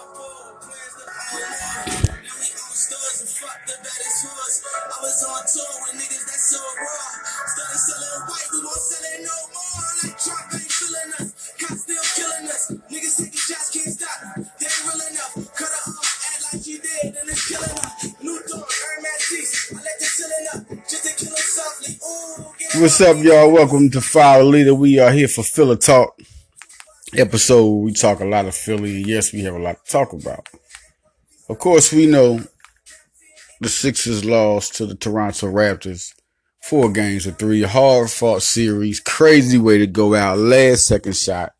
I was on tour with niggas that so raw. Started selling white, we won't sell it no more. Like Trump ain't feeling us, cops still killing us. Niggas taking shots, can't stop. They ain't real enough. Cut her off, act like she did, and it's killing her. New door, Hermes G's. I let the ceiling up, just to kill her softly. Ooh, What's up, y'all? Welcome to Fire Leader. We are here for Filler Talk episode. We talk a lot of Philly. Yes, we have a lot to talk about. Of course, we know the Sixers lost to the Toronto Raptors. Four games to three. Hard fought series. Crazy way to go out. Last second shot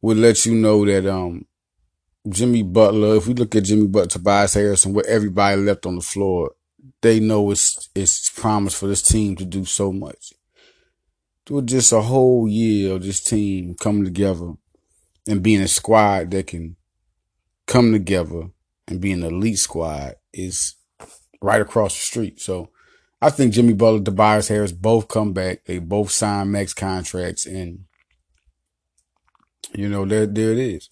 would let you know that um Jimmy Butler, if we look at Jimmy Butler, Tobias Harris, and what everybody left on the floor, they know it's it's promised for this team to do so much. Do just a whole year of this team coming together and being a squad that can come together and be an elite squad is right across the street. So I think Jimmy Butler, Tobias Harris both come back. They both sign max contracts and you know, there there it is.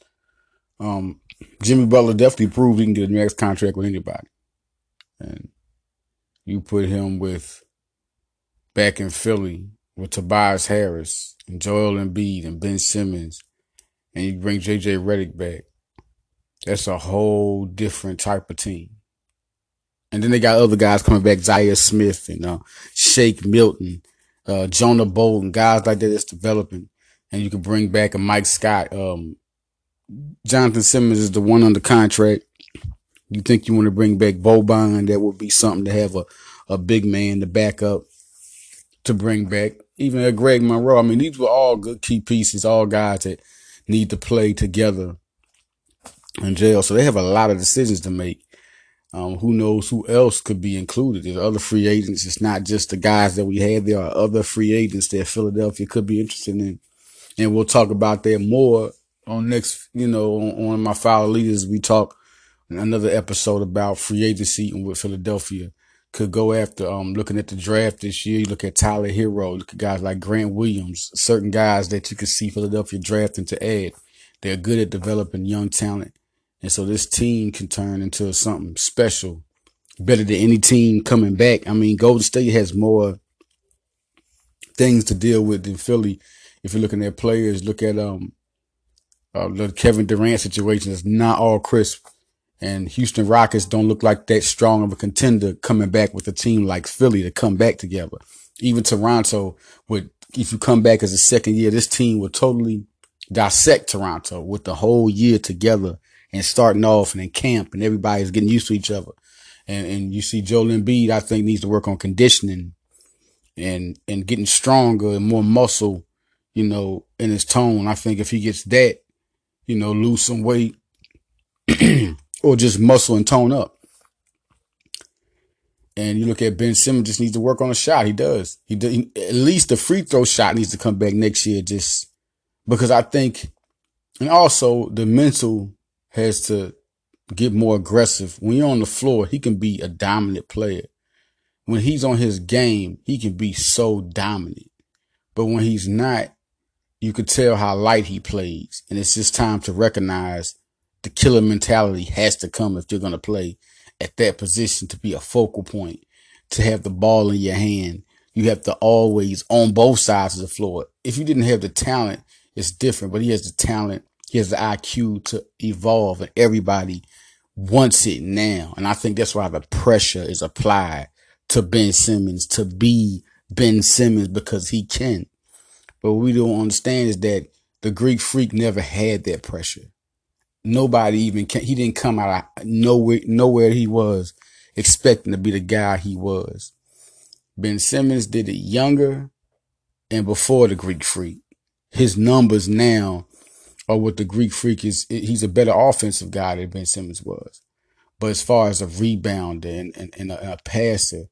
Um Jimmy Butler definitely proved he can get a max contract with anybody. And you put him with back in Philly with Tobias Harris and Joel Embiid and Ben Simmons and you bring JJ Redick back. That's a whole different type of team. And then they got other guys coming back, Zhaire Smith and uh, Shake Milton, uh, Jonah Bolden, guys like that that's developing. And you can bring back a Mike Scott. Um, Jonathan Simmons is the one under contract. You think you want to bring back Boban? That would be something to have a, a big man to back up to bring back. Even a Greg Monroe. I mean, these were all good key pieces, all guys that need to play together in jail. So they have a lot of decisions to make. Um, who knows who else could be included? There's other free agents. It's not just the guys that we had. There are other free agents that Philadelphia could be interested in. And we'll talk about that more on next, you know, on, on my file leaders. We talk another episode about free agency and what Philadelphia could go after. Um, looking at the draft this year, you look at Tyler Herro, look at guys like Grant Williams, certain guys that you could see Philadelphia drafting to add. They're good at developing young talent. And so this team can turn into something special, better than any team coming back. I mean, Golden State has more things to deal with than Philly. If you're looking at players, look at um uh, the Kevin Durant situation. It's not all crisp. And Houston Rockets don't look like that strong of a contender coming back with a team like Philly to come back together. Even Toronto would, if you come back as a second year, this team would totally dissect Toronto with the whole year together and starting off and in camp and everybody's getting used to each other. And, and you see Joel Embiid, I think needs to work on conditioning and, and getting stronger and more muscle, you know, in his tone. I think if he gets that, you know, lose some weight or just muscle and tone up. And you look at Ben Simmons just needs to work on a shot. He does. He, does, he at least the free throw shot needs to come back next year just because I think, and also the mental has to get more aggressive. When you're on the floor, he can be a dominant player. When he's on his game, he can be so dominant. But when he's not, you could tell how light he plays. And it's just time to recognize the killer mentality has to come if you're going to play at that position to be a focal point, to have the ball in your hand. You have to always on both sides of the floor. If you didn't have the talent, it's different, but he has the talent he has the IQ to evolve and everybody wants it now. And I think that's why the pressure is applied to Ben Simmons to be Ben Simmons because he can. But what we don't understand is that the Greek freak never had that pressure. Nobody even can, he didn't come out of nowhere, nowhere he was expecting to be the guy he was. Ben Simmons did it younger and before the Greek freak. His numbers now are what the Greek freak is, he's a better offensive guy than Ben Simmons was. But as far as a rebounder and, and, and, a, and a passer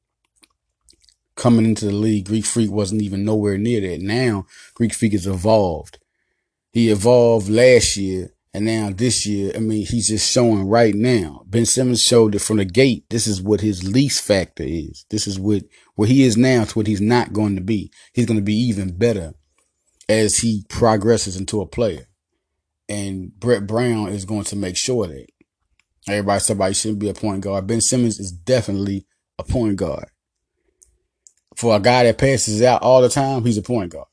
coming into the league, Greek freak wasn't even nowhere near that. Now Greek freak has evolved. He evolved last year and now this year, I mean, he's just showing right now. Ben Simmons showed it from the gate. This is what his least factor is. This is what where he is now to what he's not going to be. He's going to be even better as he progresses into a player. And Brett Brown is going to make sure that. Everybody somebody shouldn't be a point guard. Ben Simmons is definitely a point guard. For a guy that passes out all the time, he's a point guard.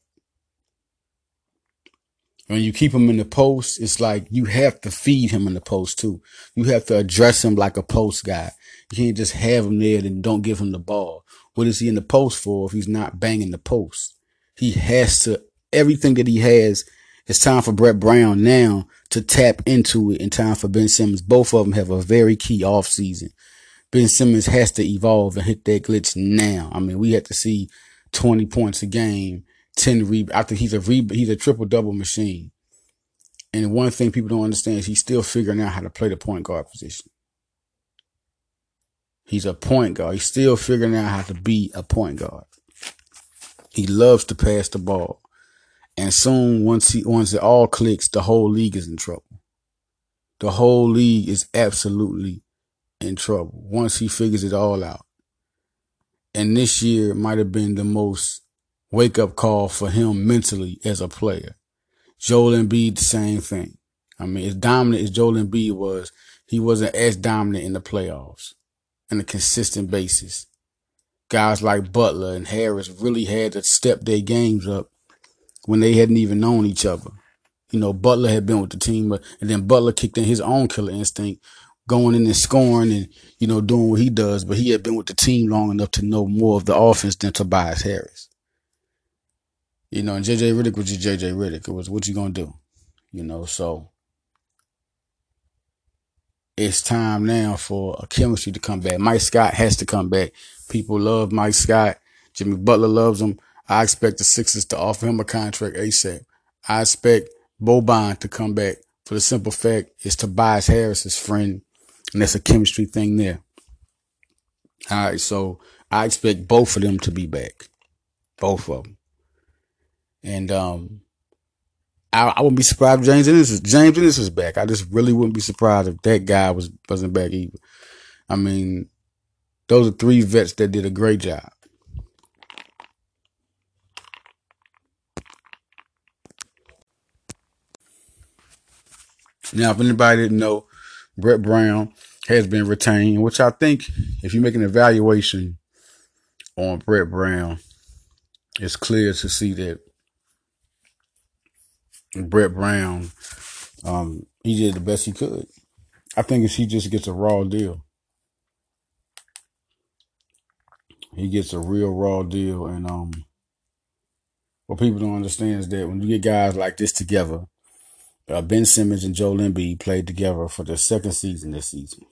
When you keep him in the post, it's like you have to feed him in the post too. You have to address him like a post guy. You can't just have him there and don't give him the ball. What is he in the post for if he's not banging the post? He has to, everything that he has, it's time for Brett Brown now to tap into it in time for Ben Simmons. Both of them have a very key off season. Ben Simmons has to evolve and hit that glitch now. I mean, we had to see 20 points a game, 10 rebounds. I think he's a re- he's a triple double machine. And one thing people don't understand is he's still figuring out how to play the point guard position. He's a point guard. He's still figuring out how to be a point guard. He loves to pass the ball. And soon, once he once it all clicks, the whole league is in trouble. The whole league is absolutely in trouble once he figures it all out. And this year might have been the most wake up call for him mentally as a player. Joel Embiid, the same thing. I mean, as dominant as Joel Embiid was, he wasn't as dominant in the playoffs on a consistent basis. Guys like Butler and Harris really had to step their games up when they hadn't even known each other. You know, Butler had been with the team, but and then Butler kicked in his own killer instinct, going in and scoring and you know doing what he does. But he had been with the team long enough to know more of the offense than Tobias Harris. You know, and JJ Redick was just JJ Redick. It was what you gonna do, you know. So it's time now for a chemistry to come back. Mike Scott has to come back. People love Mike Scott. Jimmy Butler loves him. I expect the Sixers to offer him a contract ASAP. I expect Boban to come back for the simple fact it's Tobias Harris's friend, and that's a chemistry thing there. All right, so I expect both of them to be back, both of them, and um, I, I wouldn't be surprised if James Ennis is James Ennis is back. I just really wouldn't be surprised if that guy was wasn't back either. I mean, those are three vets that did a great job. Now, if anybody didn't know, Brett Brown has been retained, which I think if you make an evaluation on Brett Brown, it's clear to see that Brett Brown, um, he did the best he could. I think if he just gets a raw deal, he gets a real raw deal. And um, what people don't understand is that when you get guys like this together, uh, Ben Simmons and Joel Embiid played together for the second season this season.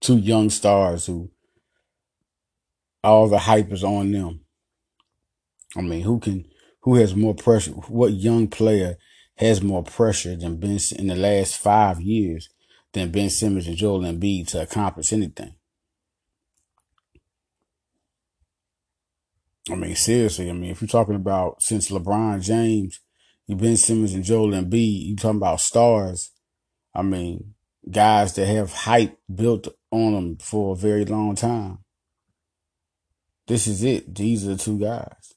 Two young stars who all the hype is on them. I mean, who can, who has more pressure? What young player has more pressure than Ben in the last five years than Ben Simmons and Joel Embiid to accomplish anything? I mean, seriously, I mean, if you're talking about since LeBron James you Ben Simmons and Joel Embiid. You talking about stars. I mean, guys that have hype built on them for a very long time. This is it. These are the two guys.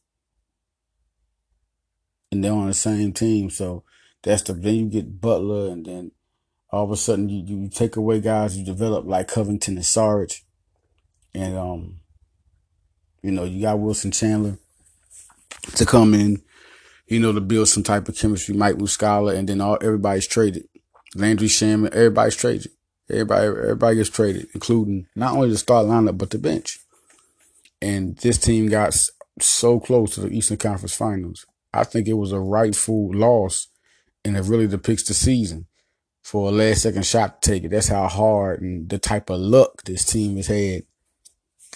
And they're on the same team. So that's the then you get Butler and then all of a sudden you, you take away guys you develop like Covington and Sarge. And um, you know, you got Wilson Chandler to come in you know, to build some type of chemistry. Mike Muscala, and then all everybody's traded. Landry Shamet, everybody's traded. Everybody, everybody gets traded, including not only the start lineup but the bench. And this team got so close to the Eastern Conference Finals. I think it was a rightful loss, and it really depicts the season for a last second shot to take it. That's how hard and the type of luck this team has had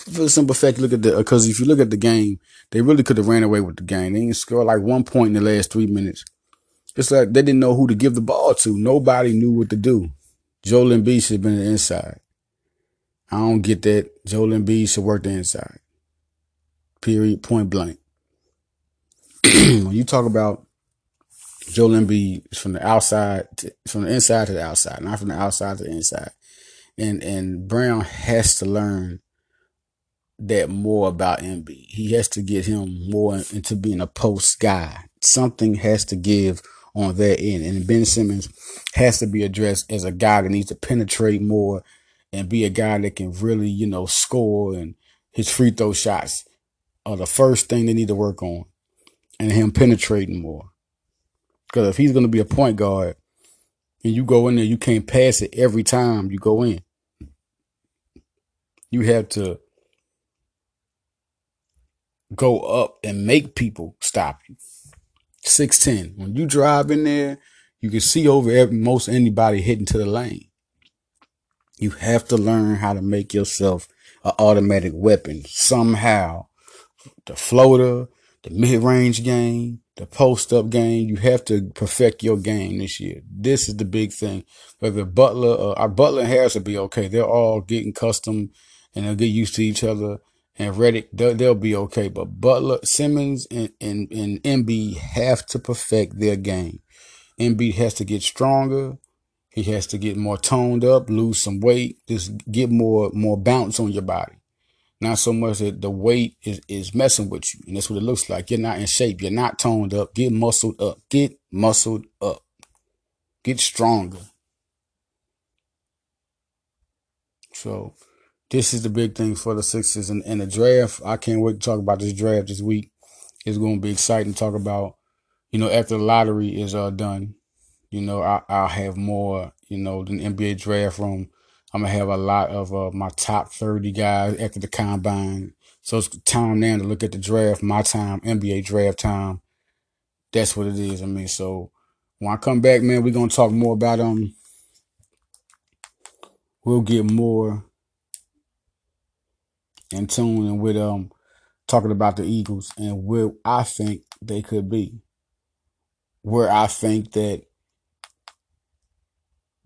for the simple fact, look at the because if you look at the game, they really could have ran away with the game. They didn't score like one point in the last three minutes. It's like they didn't know who to give the ball to. Nobody knew what to do. Joel Embiid should have been the inside. I don't get that. Joel Embiid should work the inside. Period. Point blank. When you talk about Joel Embiid, from the outside, to, from the inside to the outside, not from the outside to the inside. And and Brown has to learn that more about Embiid. He has to get him more into being a post guy. Something has to give on that end. And Ben Simmons has to be addressed as a guy that needs to penetrate more and be a guy that can really, you know, score and his free throw shots are the first thing they need to work on and him penetrating more. Because if he's going to be a point guard and you go in there, you can't pass it every time you go in. You have to go up and make people stop you. 6'10. When you drive in there, you can see over every, most anybody hitting to the lane. You have to learn how to make yourself an automatic weapon somehow. The floater, the mid range game, the post up game. You have to perfect your game this year. This is the big thing. Whether Butler, uh, our Butler and Harris will be okay. They're all getting custom and they'll get used to each other. And Redick, they'll, they'll be okay. But Butler, Simmons, and, and, and Embiid have to perfect their game. Embiid has to get stronger. He has to get more toned up, lose some weight, just get more more bounce on your body. Not so much that the weight is, is messing with you. And that's what it looks like. You're not in shape. You're not toned up. Get muscled up. Get muscled up. Get stronger. So this is the big thing for the Sixers and, and the draft. I can't wait to talk about this draft this week. It's going to be exciting to talk about, you know, after the lottery is uh, done. You know, I, I'll have more, you know, than NBA draft room. I'm gonna have a lot of uh, my top 30 guys after the combine. So it's time now to look at the draft, my time, NBA draft time. That's what it is. I mean, so when I come back, man, we're gonna talk more about um. We'll get more in tune and with um talking about the Eagles and where I think they could be. Where I think that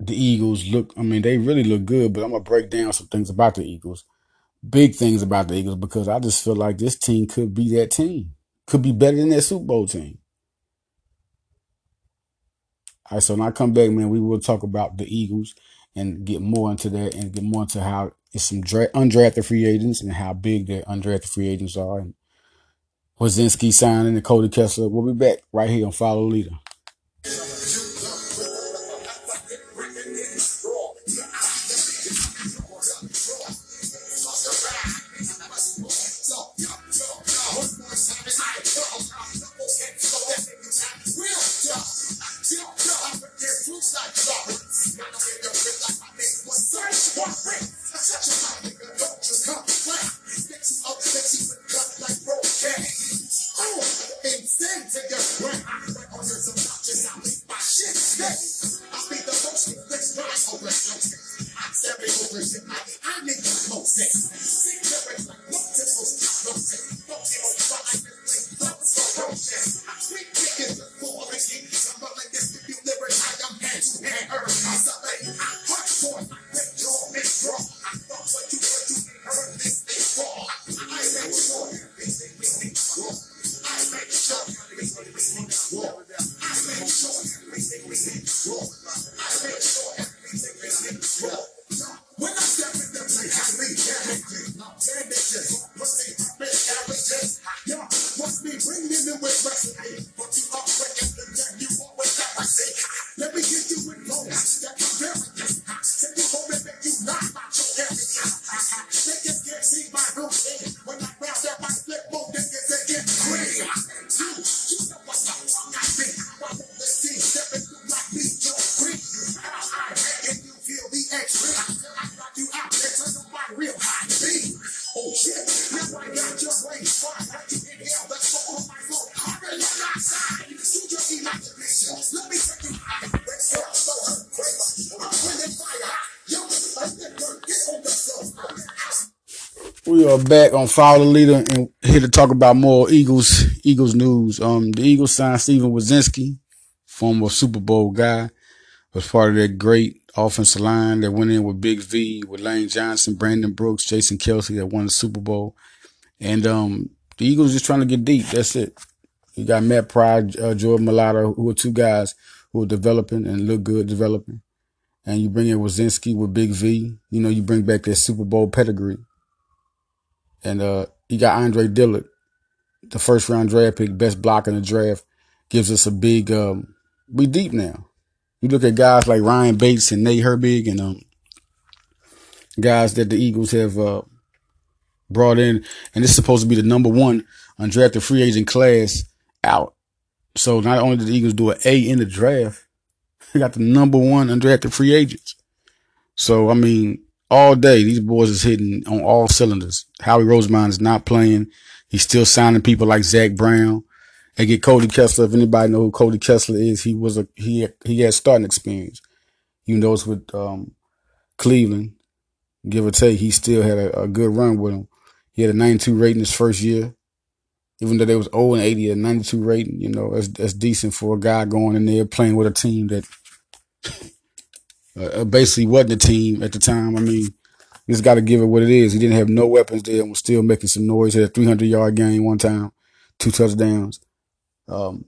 the Eagles look, I mean, they really look good, but I'm going to break down some things about the Eagles. Big things about the Eagles because I just feel like this team could be that team. Could be better than that Super Bowl team. All right, so when I come back, man, we will talk about the Eagles and get more into that and get more into how it's some dra- undrafted free agents and how big the undrafted free agents are. And Wisniewski signing and Cody Kessler. We'll be back right here on Follow Leader. Yes. We are back on Follow the Leader and here to talk about more Eagles Eagles news. Um, the Eagles signed Stefen Wisniewski, former Super Bowl guy, was part of that great offensive line that went in with Big V, with Lane Johnson, Brandon Brooks, Jason Kelce that won the Super Bowl. And um, the Eagles just trying to get deep. That's it. You got Matt Pryor, uh, Jordan Mailata, who are two guys who are developing and look good developing. And you bring in Wazinski with Big V. You know, you bring back that Super Bowl pedigree. And uh, you got Andre Dillard, the first round draft pick, best block in the draft, gives us a big um, we deep now. You look at guys like Ryan Bates and Nate Herbig and um, guys that the Eagles have uh, brought in, and this is supposed to be the number one undrafted free agent class out. So not only did the Eagles do an A in the draft, they got the number one undrafted free agents. So I mean, all day these boys is hitting on all cylinders. Howie Roseman is not playing. He's still signing people like Zach Brown. They get Cody Kessler. If anybody know who Cody Kessler is, he was a he he had starting experience. You notice with um, Cleveland, give or take, he still had a, a, good run with him. He had a 92 rating his first year, even though they was 0 and 80, a 92 rating. You know, that's that's decent for a guy going in there playing with a team that uh, basically wasn't a team at the time. I mean, you just got to give it what it is. He didn't have no weapons there and was still making some noise. He had a 300 yard game one time, two touchdowns. Um,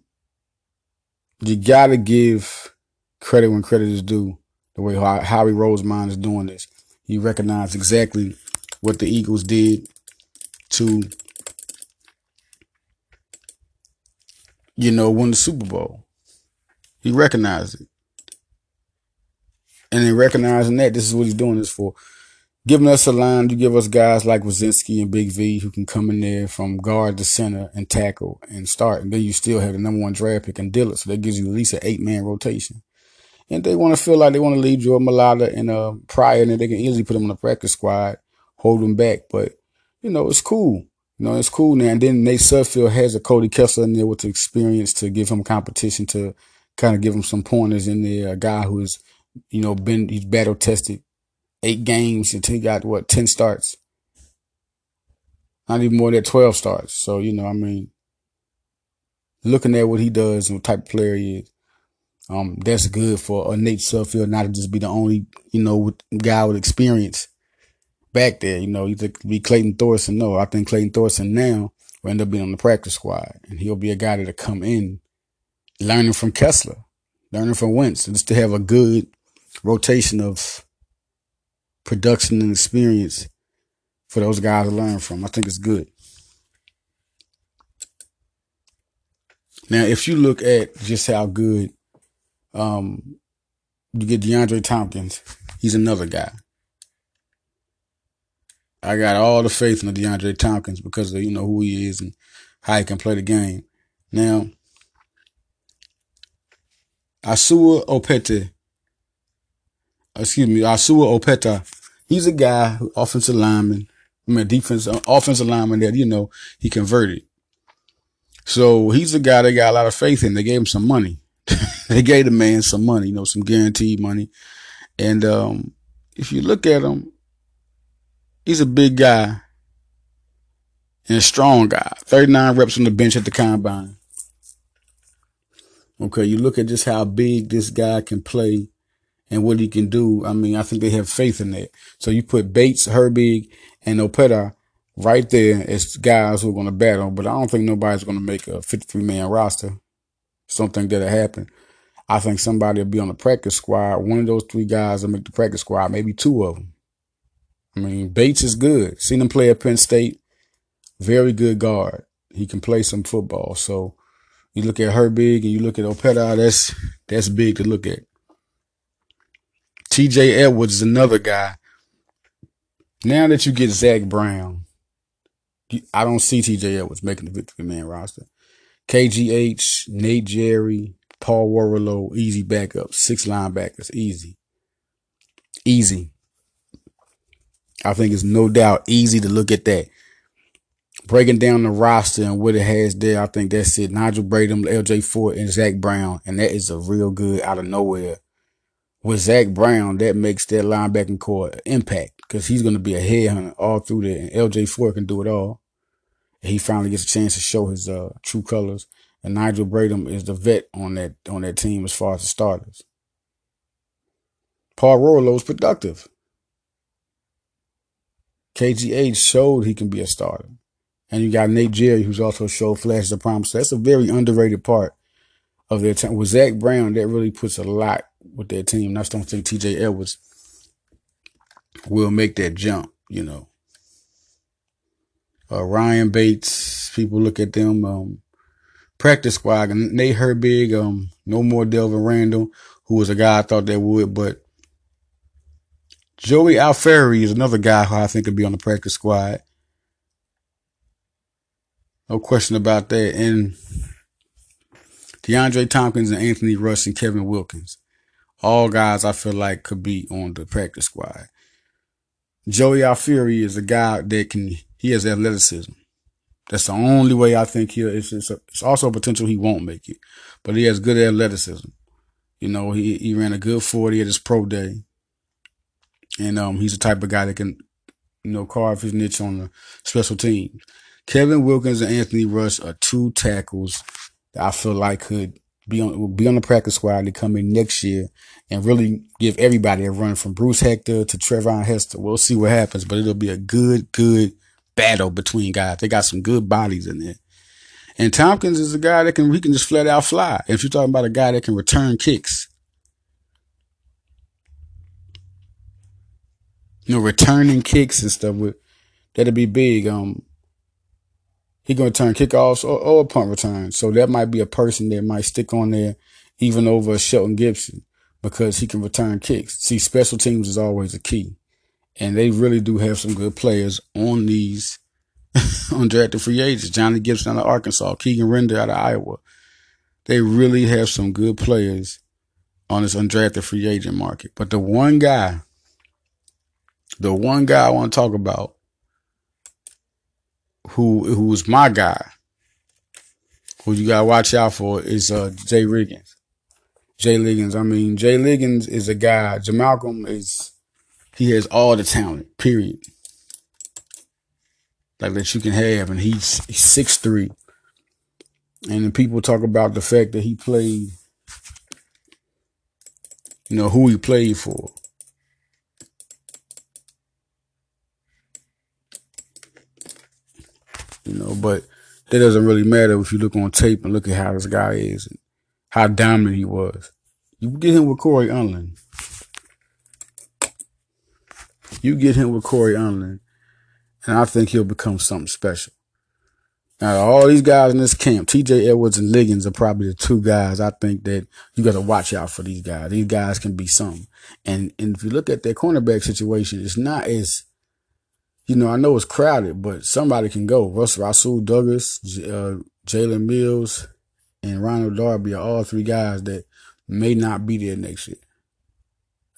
you got to give credit when credit is due. The way Howie Roseman is doing this, he recognized exactly what the Eagles did to, you know, win the Super Bowl. He recognized it. And in recognizing that, this is what he's doing this for giving us a line. You give us guys like Wisniewski and Big V who can come in there from guard to center and tackle and start. And then you still have the number one draft pick and Dillard. So that gives you at least an eight man rotation. And they want to feel like they want to leave Jordan Mailata and uh, Pryor and they can easily put them on the practice squad, hold them back. But, you know, it's cool. You know, it's cool now. And then Nate Sudfeld has a Cody Kessler in there with the experience to give him competition to kind of give him some pointers in there. A guy who's, you know, been, he's battle tested eight games until he got what ten starts. Not even more than twelve starts. So you know, I mean, looking at what he does and what type of player he is, um, that's good for a Nate Sudfeld not to just be the only you know with, guy with experience back there. You know, he could be Clayton Thorson. No, I think Clayton Thorson now will end up being on the practice squad, and he'll be a guy that'll come in learning from Kessler, learning from Wentz, just to have a good rotation of production and experience for those guys to learn from. I think it's good. Now, if you look at just how good um, you get DeAndre Thompkins, he's another guy. I got all the faith in DeAndre Thompkins because of you know who he is and how he can play the game. Now, Asua Opete excuse me, Asua Opeta. He's a guy, offensive lineman. I mean, defense, uh, offensive lineman that, you know, he converted. So he's a guy they got a lot of faith in. They gave him some money. they gave the man some money, you know, some guaranteed money. And, um, if you look at him, he's a big guy and a strong guy. 39 reps on the bench at the combine. Okay. You look at just how big this guy can play and what he can do. I mean, I think they have faith in that. So you put Bates, Herbig, and Opeta right there as guys who are going to battle, but I don't think nobody's going to make a 53 man roster. Something that'll happen. I think somebody will be on the practice squad. One of those three guys will make the practice squad, maybe two of them. I mean, Bates is good. Seen him play at Penn State. Very good guard. He can play some football. So you look at Herbig and you look at Opeta, that's that's big to look at. TJ Edwards is another guy. Now that you get Zach Brown, I don't see TJ Edwards making the victory man roster. KGH, Nate Gerry, Paul Worrilow, easy backup. Six linebackers, easy. Easy. I think it's no doubt easy to look at that. Breaking down the roster and what it has there, I think that's it. Nigel Bradham, LJ Fort, and Zach Brown. And that is a real good out of nowhere with Zach Brown, that makes that linebacking core impact because he's going to be a headhunter all through there. And LJ Fort can do it all. And he finally gets a chance to show his uh, true colors. And Nigel Bradham is the vet on that on that team as far as the starters. Paul Worrilow's productive. KGH showed he can be a starter. And you got Nate Gerry, who's also showed flashes of promise. So that's a very underrated part of their team. With Zach Brown, that really puts a lot with their team. And I just don't think TJ Edwards will make that jump, you know. Uh, Ryan Bates, people look at them. Um, practice squad. And Nate Herbig, um, no more Delvon Randall, who was a guy I thought they would, but Joey Alfieri is another guy who I think could be on the practice squad. No question about that. And DeAndre Thompkins and Anthony Rush and Kevin Wilkins. All guys I feel like could be on the practice squad. Joey Alfieri is a guy that can, he has athleticism. That's the only way I think he'll, it's, it's, a, it's also a potential he won't make it, but he has good athleticism. You know, he, he ran a good 40 at his pro day. And, um, he's the type of guy that can, you know, carve his niche on the special teams. Kevin Wilkins and Anthony Rush are two tackles that I feel like could be on will be on the practice squad to come in next year and really give everybody a run from Bruce Hector to Treyvon Hester. We'll see what happens, but it'll be a good, good battle between guys. They got some good bodies in there. And Thompkins is a guy that can he can just flat out fly. If you're talking about a guy that can return kicks. You know, returning kicks and stuff with that'd be big. Um he gonna turn kickoffs or, or punt return. So that might be a person that might stick on there even over Shelton Gibson because he can return kicks. See, special teams is always a key. And they really do have some good players on these undrafted free agents. Johnny Gibson out of Arkansas, Keegan Render out of Iowa. They really have some good players on this undrafted free agent market. But the one guy, the one guy I want to talk about who who's my guy, who you gotta watch out for is uh Jay Liggins. Jay Liggins. I mean, Jay Liggins is a guy. Jamalcolm is he has all the talent. Period. Like that you can have, and he's six three. And people talk about the fact that he played, you know, who he played for. you know, but that doesn't really matter if you look on tape and look at how this guy is how dominant he was. You get him with Cory Undlin. You get him with Cory Undlin, and I think he'll become something special. Now, all these guys in this camp, TJ Edwards and Liggins are probably the two guys I think that you got to watch out for these guys. These guys can be something. And, and if you look at their cornerback situation, it's not as you know, I know it's crowded, but somebody can go. Russ Rasul Douglas, uh, Jalen Mills, and Ronald Darby are all three guys that may not be there next year.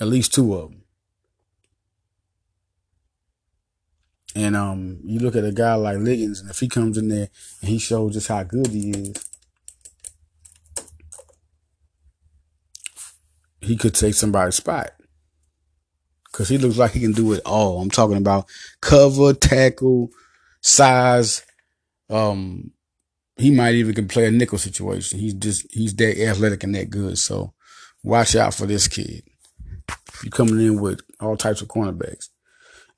At least two of them. And um, you look at a guy like Liggins, and if he comes in there and he shows just how good he is, he could take somebody's spot because he looks like he can do it all. I'm talking about cover, tackle, size. Um, he might even can play a nickel situation. He's just he's that athletic and that good. So watch out for this kid. You coming in with all types of cornerbacks.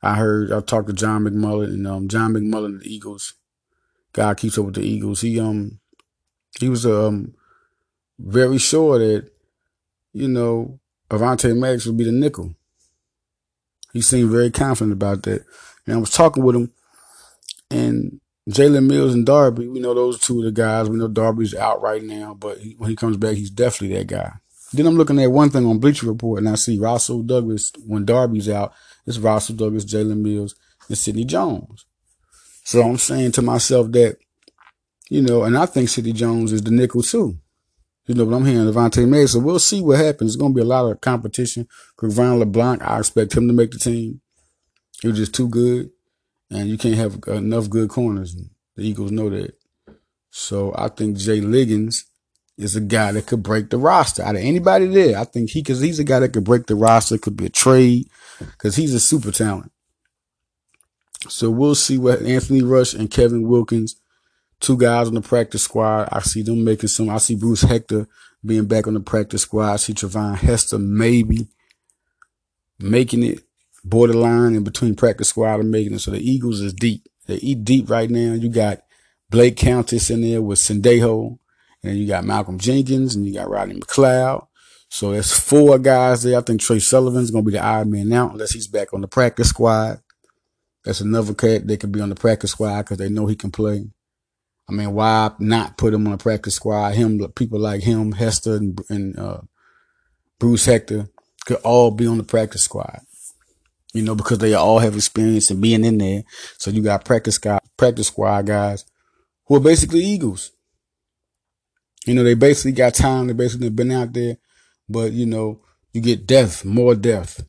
I heard I talked to John McMullen and um, John McMullen, the Eagles guy keeps up with the Eagles. He um he was um very sure that you know Avonte Maddox would be the nickel. He seemed very confident about that. And I was talking with him, and Jalen Mills and Darby, we know those two of the guys. We know Darby's out right now, but he, when he comes back, he's definitely that guy. Then I'm looking at one thing on Bleacher Report, and I see Rasul Douglas when Darby's out. It's Rasul Douglas, Jalen Mills, and Sidney Jones. So I'm saying to myself that, you know, and I think Sidney Jones is the nickel too. You know, but I'm hearing Avonte May. So we'll see what happens. It's going to be a lot of competition. Cre'Von LeBlanc, I expect him to make the team. He was just too good. And you can't have enough good corners. The Eagles know that. So I think Jay Liggins is a guy that could break the roster. Out of anybody there, I think he, cause he's a guy that could break the roster. Could be a trade because he's a super talent. So we'll see what Anthony Rush and Kevin Wilkins two guys on the practice squad. I see them making some. I see Bruce Hector being back on the practice squad. I see Treyvon Hester maybe making it borderline in between practice squad and making it. So the Eagles is deep. They eat deep right now. You got Blake Countess in there with Sendejo. And you got Malcolm Jenkins and you got Rodney McLeod. So there's four guys there. I think Tre Sullivan's to be the odd man out unless he's back on the practice squad. That's another cat that could be on the practice squad because they know he can play. I mean, why not put him on a practice squad? Him, people like him, Hester and, and uh, Bruce Hector could all be on the practice squad. You know, because they all have experience in being in there. So you got practice squad, practice squad guys who are basically Eagles. You know, they basically got time. They basically been out there, but you know, you get death, more death.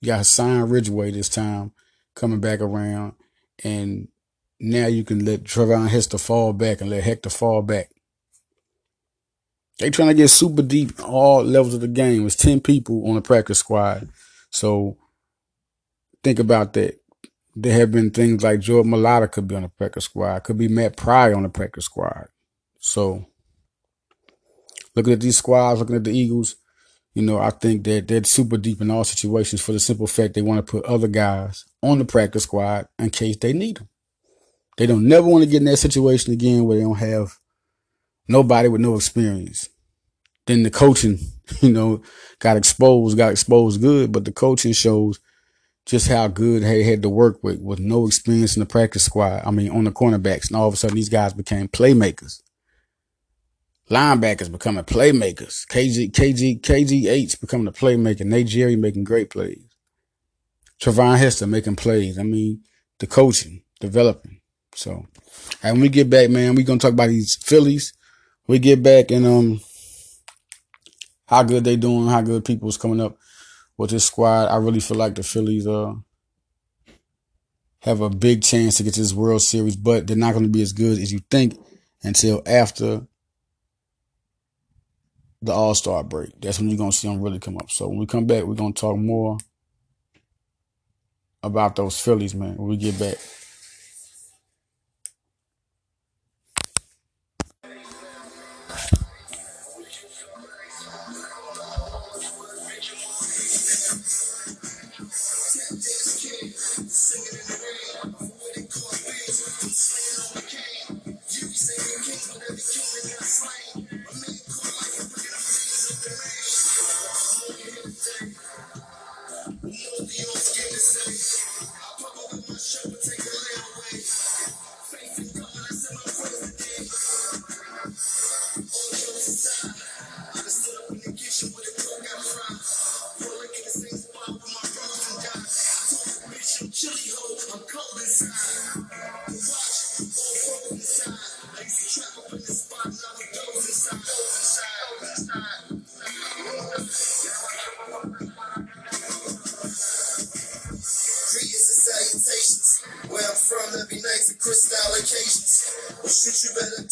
You got Hassan Ridgeway this time coming back around, and now you can let Treyvon Hester fall back and let Hector fall back. They trying to get super deep all levels of the game. It's 10 people on the practice squad. So think about that. There have been things like Jordan Mailata could be on the practice squad. Could be Matt Pryor on the practice squad. So looking at these squads, looking at the Eagles, you know, I think that they're super deep in all situations for the simple fact they want to put other guys on the practice squad in case they need them. They don't never want to get in that situation again where they don't have nobody with no experience. Then the coaching, you know, got exposed, got exposed good, but the coaching shows just how good they had to work with with no experience in the practice squad. I mean, on the cornerbacks. And all of a sudden these guys became playmakers. Linebackers becoming playmakers. KG, KG, KGH becoming a playmaker. Nate Gerry making great plays. Treyvon Hester making plays. I mean, the coaching, developing. So, and when we get back, man, we're gonna talk about these Phillies. We get back and um, how good they doing, how good people's coming up with this squad. I really feel like the Phillies uh have a big chance to get to this World Series, but they're not going to be as good as you think until after the All Star break. That's when you're gonna see them really come up. So when we come back, we're gonna talk more about those Phillies, man. When we get back. sixty minutes.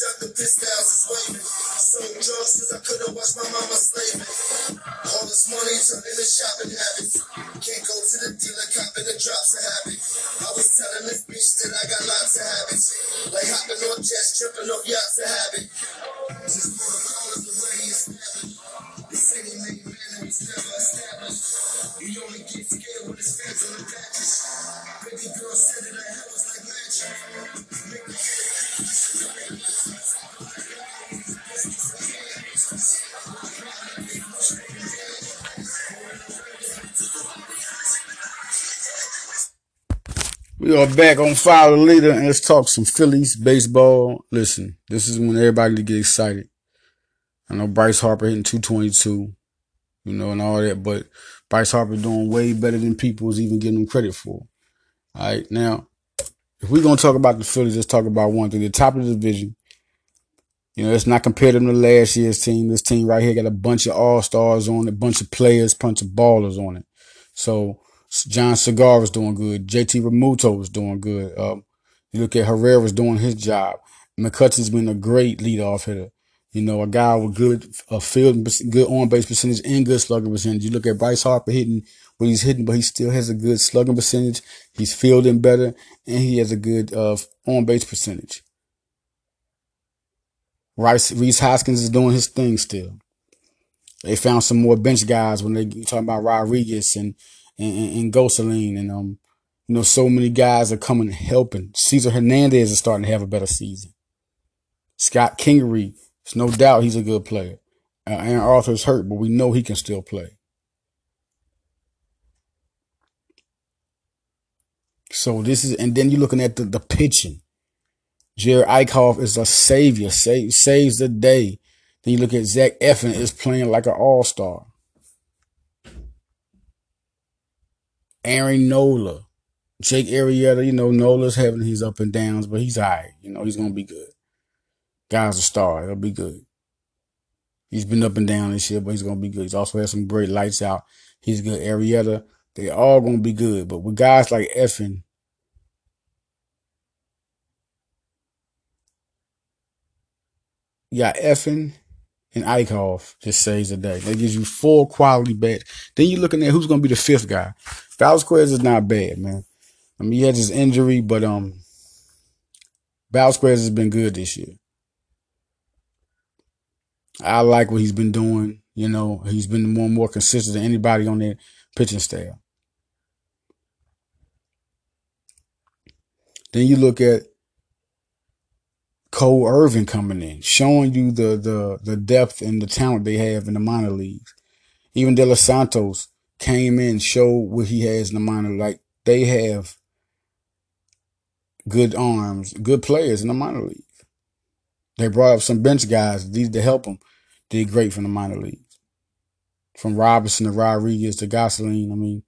We are back on Follow the Leader and let's talk some Phillies baseball. Listen, this is when everybody get excited. I know Bryce Harper hitting 222, you know, and all that, but Bryce Harper doing way better than people is even giving him credit for. All right, now, if we're going to talk about the Phillies, let's talk about one thing. The top of the division, you know, let's not compare them to last year's team. This team right here got a bunch of all-stars on it, a bunch of players, bunch of ballers on it. So, Jean Segura is doing good. JT Realmuto is doing good. Um, you look at Herrera's doing his job. McCutchen's been a great leadoff hitter. You know, a guy with good uh, field, good on base percentage and good slugging percentage. You look at Bryce Harper hitting what he's hitting, but he still has a good slugging percentage. He's fielding better, and he has a good uh, on base percentage. Rice, Rhys Hoskins is doing his thing still. They found some more bench guys when they talking about Rodriguez and and, and, and Gosselin and um, you know, so many guys are coming helping. Cesar Hernandez is starting to have a better season. Scott Kingery, it's no doubt he's a good player. Uh, Aaron Altherr's hurt, but we know he can still play. So this is, and then you're looking at the, the pitching. Jerad Eickhoff is a savior, save, saves the day. Then you look at Zach Eflin is playing like an all star. Aaron Nola, Jake Arrieta, you know, Nola's having his up and downs, but he's all right. You know, he's going to be good. Guy's a star. He'll be good. He's been up and down this year, but he's going to be good. He's also had some great lights out. He's good. Arrieta, they all going to be good. But with guys like you got Eflin and Eickhoff just saves a day. That gives you four quality bats. Then you're looking at who's going to be the fifth guy. Velasquez is not bad, man. I mean, he had his injury, but um, Velasquez has been good this year. I like what he's been doing. You know, he's been more and more consistent than anybody on their pitching staff. Then you look at Cole Irvin coming in, showing you the the the depth and the talent they have in the minor leagues. Even De Los Santos came in, showed what he has in the minor. Like they have good arms, good players in the minor league. They brought up some bench guys these to help them. Did great from the minor leagues. From Robinson to Rodriguez to Gosselin. I mean,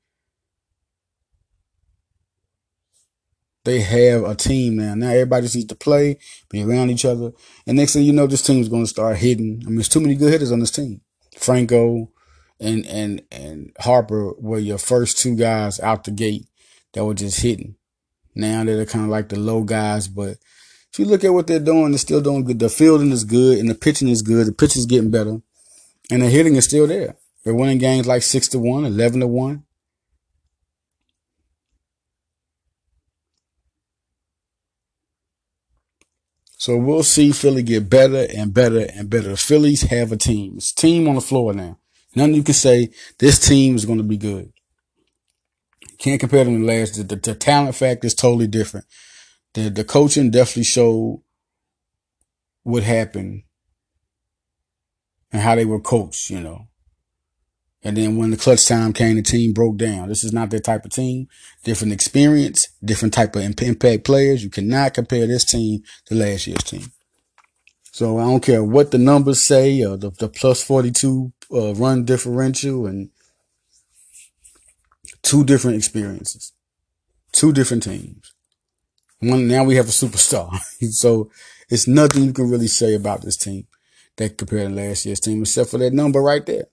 they have a team now. Now everybody just needs to play, be around each other. And next thing you know, this team's going to start hitting. I mean, there's too many good hitters on this team. Franco and and and Harper were your first two guys out the gate that were just hitting. Now they're kind of like the low guys, but if you look at what they're doing, they're still doing good. The fielding is good and the pitching is good. The pitching is getting better and the hitting is still there. They're winning games like six to one, 11 to one. So we'll see Philly get better and better and better. The Phillies have a team. It's team on the floor now. None you can say this team is going to be good. can't compare them to last. The, the, the talent factor is totally different the the coaching definitely showed what happened and how they were coached, you know. And then when the clutch time came, the team broke down. This is not that type of team. Different experience, different type of impact players. You cannot compare this team to last year's team. So I don't care what the numbers say, or the, the plus 42 uh, run differential and two different experiences, two different teams. One, now we have a superstar. so it's nothing you can really say about this team that compared to last year's team, except for that number right there.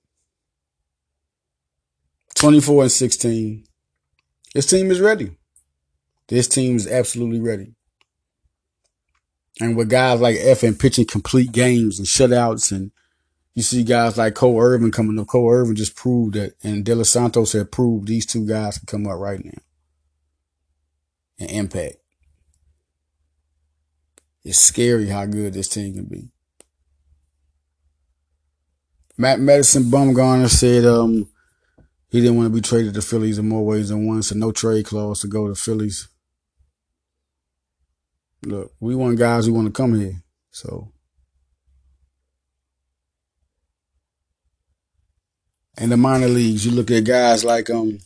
24 and 16. This team is ready. This team is absolutely ready. And with guys like Eflin pitching complete games and shutouts, and you see guys like Cole Irvin coming up. Cole Irvin just proved that, and De Los Santos had proved these two guys can come up right now and impact. It's scary how good this team can be. Matt Madison Bumgarner said um, he didn't want to be traded to Phillies in more ways than one, so no trade clause to go to Phillies. Look, we want guys who want to come here, so. In the minor leagues, you look at guys like um,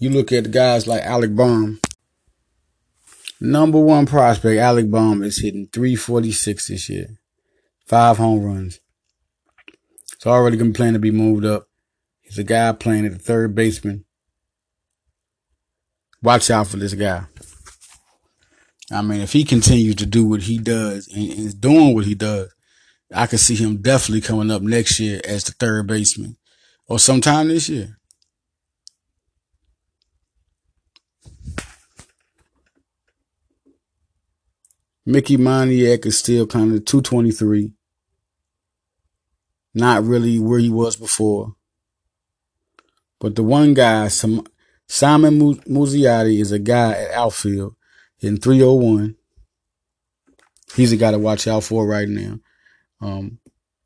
you look at guys like Alec Bohm. Number one prospect, Alec Bohm, is hitting 346 this year. Five home runs. It's already going to plan to be moved up. He's a guy playing at the third baseman. Watch out for this guy. I mean, if he continues to do what he does and is doing what he does, I can see him definitely coming up next year as the third baseman or sometime this year. Mickey Moniak is still kind of 223. Not really where he was before. But the one guy, Simon Muzziotti, is a guy at outfield in 301. He's a guy to watch out for right now. Um,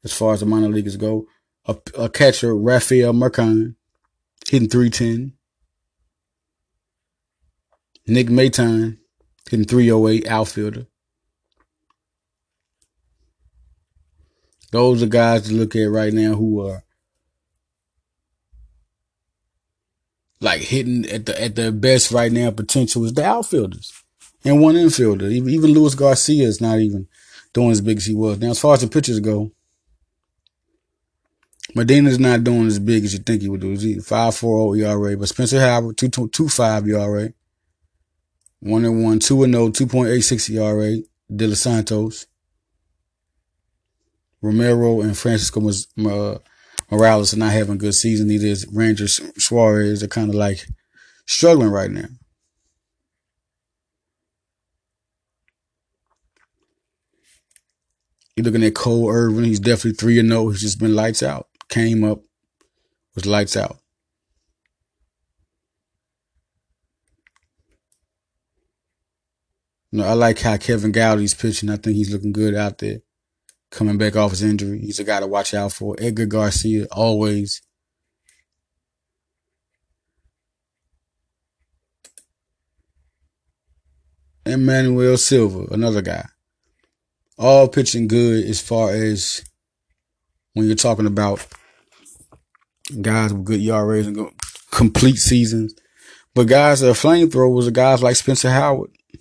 as far as the minor leaguers go, a, a catcher, Rafael Marchan, hitting 310. Nick Maton, hitting 308, outfielder. Those are guys to look at right now who are like hitting at the at their best right now. Potential is the outfielders, and one infielder. Even even Luis Garcia is not even doing as big as he was. Now, as far as the pitchers go, Medina's not doing as big as you think he would do. He's 5.40 ERA, but Spencer Howard 2.25 ERA, one and one, two and 0, 2.86 ERA. De Los Santos, Romero, and Francisco uh, Morales are not having a good season. Neither is Ranger Suarez. They're kind of like struggling right now. You're looking at Cole Irvin. He's definitely 3 and 0. He's just been lights out. Came up, was lights out. You know, I like how Kevin Gowdy's pitching. I think he's looking good out there. Coming back off his injury. He's a guy to watch out for. Edgar Garcia, always. Emmanuel Silva, another guy. All pitching good as far as when you're talking about guys with good ERAs and complete seasons. But guys that are flamethrowers are guys like Spencer Howard. You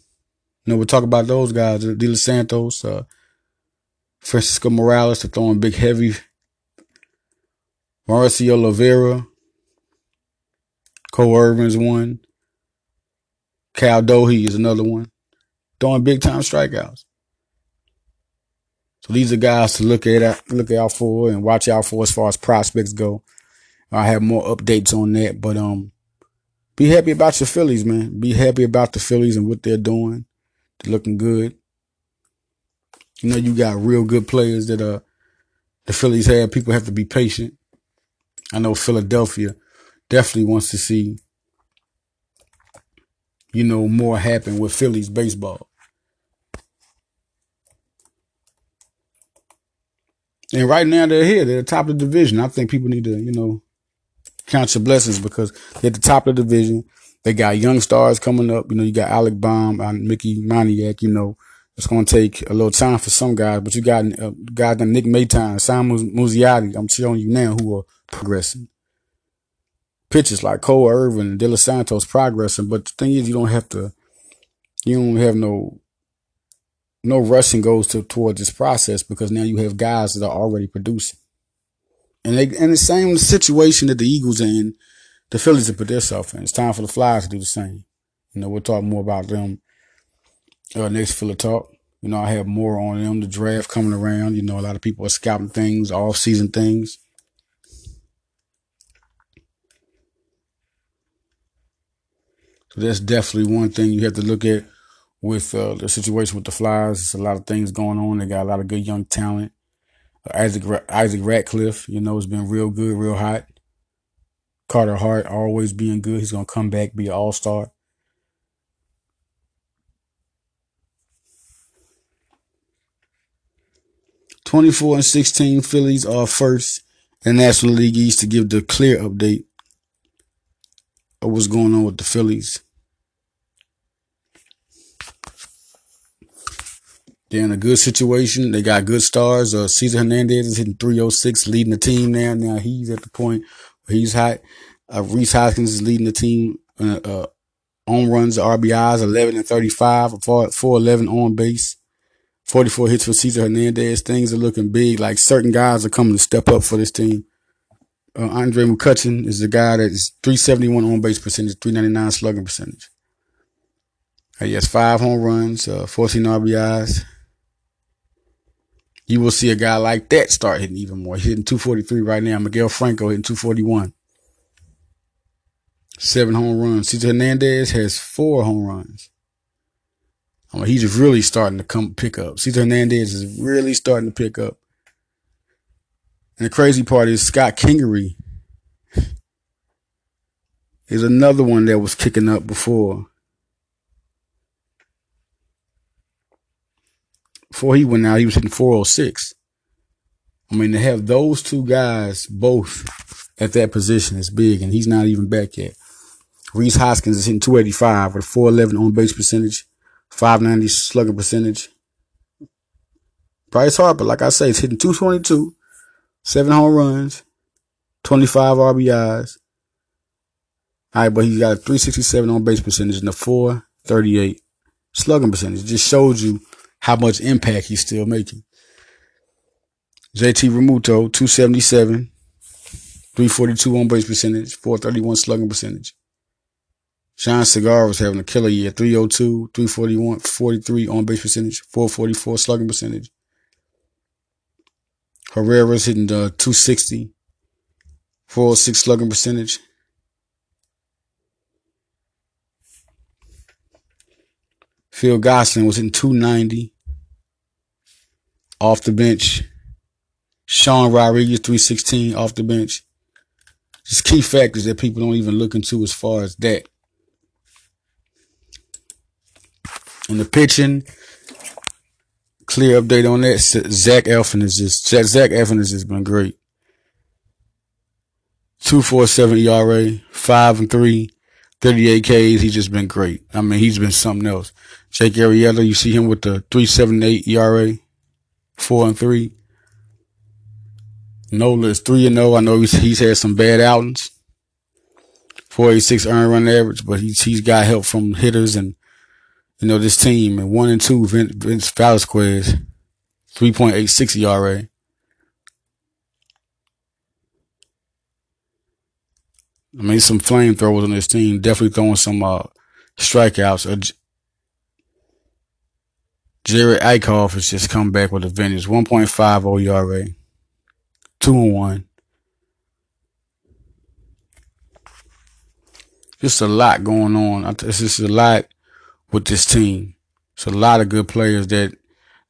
know, we'll talk about those guys, De Los Santos, uh, Francisco Morales, they're throwing big heavy. Mauricio Llovera, Cole Irvin's one. Kyle Dohy is another one. Throwing big time strikeouts. So these are guys to look at look out for and watch out for as far as prospects go. I have more updates on that, but um, be happy about your Phillies, man. Be happy about the Phillies and what they're doing. They're looking good. You know, you got real good players that uh the Phillies have. People have to be patient. I know Philadelphia definitely wants to see, you know, more happen with Phillies baseball. And right now they're here. They're the top of the division. I think people need to, you know, count your blessings because they're at the top of the division. They got young stars coming up. You know, you got Alec Bohm and Mickey Moniak. You know, it's going to take a little time for some guys, but you got uh, guys like Nick Maton, Simon Muzziotti. I'm showing you now who are progressing. Pitchers like Cole Irvin and De Los Santos progressing, but the thing is, you don't have to. You don't have no no rushing goes to towards this process because now you have guys that are already producing. And they and the same situation that the Eagles in, the Phillies have put themselves in. It's time for the Flyers to do the same. You know, we'll talk more about them uh, next Philly talk. You know, I have more on them. The draft coming around. You know, a lot of people are scouting things, off season things. So that's definitely one thing you have to look at with uh, the situation with the Flyers. There's a lot of things going on. They got a lot of good young talent. Uh, Isaac Isaac Ratcliffe, you know, has been real good, real hot. Carter Hart always being good. He's gonna come back, be an all star. Twenty-four and sixteen Phillies are first in National League East to give the clear update of what's going on with the Phillies. They're in a good situation. They got good stars. Uh, Cesar Hernandez is hitting 306, leading the team now. Now he's at the point where he's hot. Uh, Rhys Hoskins is leading the team. Uh, uh, on runs, RBIs, 11 and 35, 411 on base. 44 hits for Cesar Hernandez. Things are looking big. Like certain guys are coming to step up for this team. Uh, Andre McCutchen is the guy that is 371 on base percentage, 399 slugging percentage. Uh, he has five home runs, uh, 14 RBIs, you will see a guy like that start hitting even more. He's hitting 243 right now. Miguel Franco hitting 241. Seven home runs. Cesar Hernandez has four home runs. I mean, he's just really starting to come pick up. Cesar Hernandez is really starting to pick up. And the crazy part is Scott Kingery is another one that was kicking up before. before he went out, he was hitting 406. I mean, to have those two guys both at that position is big, and he's not even back yet. Rhys Hoskins is hitting 285 with a 411 on base percentage, 590 slugging percentage. Bryce Harper, like I say, is hitting 222, seven home runs, 25 RBIs. All right, but he's got a 367 on base percentage and a 438 slugging percentage. It just shows you how much impact he's still making. JT Realmuto, 277, 342 on base percentage, 431 slugging percentage. Jean Segura was having a killer year, 302, 341, 43 on base percentage, 444 slugging percentage. Herrera's hitting uh, the 260, 406 slugging percentage. Phil Gosselin was hitting 290 off the bench. Sean Rodriguez, 316 off the bench. Just key factors that people don't even look into as far as that. And the pitching, clear update on that. Zach Eflin is just Zach Eflin has just been great. Two four seven ERA, five and three, 38 Ks. He's just been great. I mean, he's been something else. Jake Arrieta, you see him with the three seven eight ERA, four and three. Nola is three and zero. I know he's he's had some bad outings. 486 earned run average, but he's he's got help from hitters and you know this team. And one and two, Vince, Vince Velasquez, 3.86 ERA. I mean, some flamethrowers on this team, definitely throwing some uh, strikeouts. Uh, Jerad Eickhoff has just come back with a vengeance. 1.5 ERA two and one. Just a lot going on. This is a lot with this team. It's a lot of good players that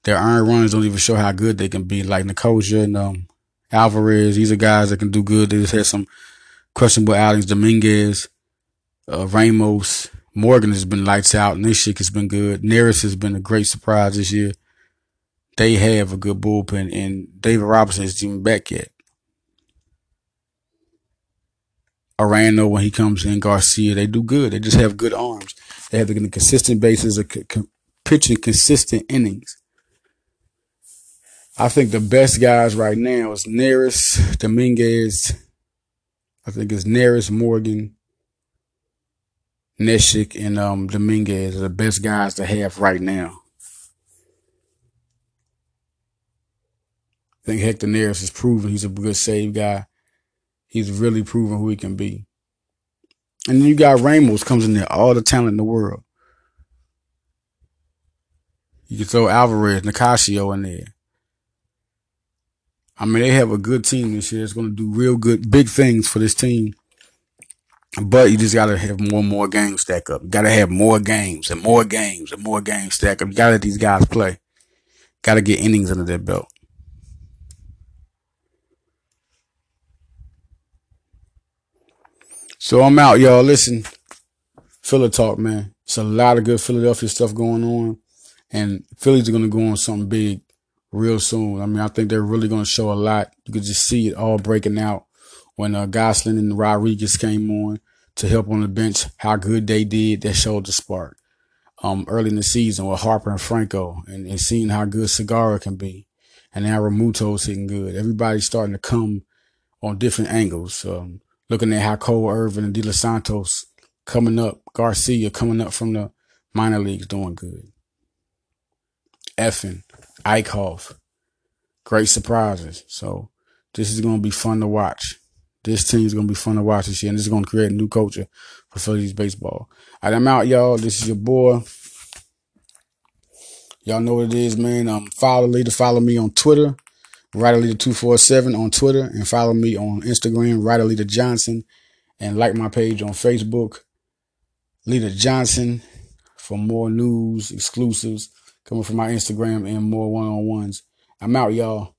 their earned runs don't even show how good they can be. Like Nicasio and um, Alvarez, these are guys that can do good. They just had some questionable outings. Dominguez, uh, Ramos, Morgan has been lights out. Neshek has been good. Neris has been a great surprise this year they have a good bullpen, and David Robertson isn't even back yet. Arano, when he comes in, Garcia, they do good. They just have good arms. They have the consistent bases of pitching consistent innings. I think the best guys right now is Neris, Dominguez. I think it's Neris, Morgan, Neshek, and um, Dominguez are the best guys to have right now. I think Hector Neris has proven he's a good save guy. He's really proven who he can be. And then you got Ramos comes in there, all the talent in the world. You can throw Alvarez, Nicasio in there. I mean, they have a good team this year. It's going to do real good, big things for this team. But you just got to have more and more games stack up. You got to have more games and more games and more games stack up. You got to let these guys play. Got to get innings under their belt. So I'm out, y'all. Listen, Philly talk, man. It's a lot of good Philadelphia stuff going on, and Phillies are gonna go on something big real soon. I mean, I think they're really gonna show a lot. You could just see it all breaking out when uh, and Rodriguez came on to help on the bench. How good they did. That showed the spark. Um, early in the season with Harper and Franco, and, and seeing how good Segura can be, and now Realmuto's hitting good. Everybody's starting to come on different angles. Um, looking at how Cole Irvin and De Los Santos coming up, Garcia coming up from the minor leagues doing good. Eflin, Eickhoff, great surprises. So this is going to be fun to watch. This team is going to be fun to watch this year, and this is going to create a new culture for Phillies baseball. All right, I'm out, y'all. This is your boy. Y'all know what it is, man. Um, follow leader, follow me on Twitter Ryder Leader 247 on Twitter and follow me on Instagram, Ryder Leader Johnson, and like my page on Facebook, Leader Johnson, for more news, exclusives coming from my Instagram and more one on ones. I'm out, y'all.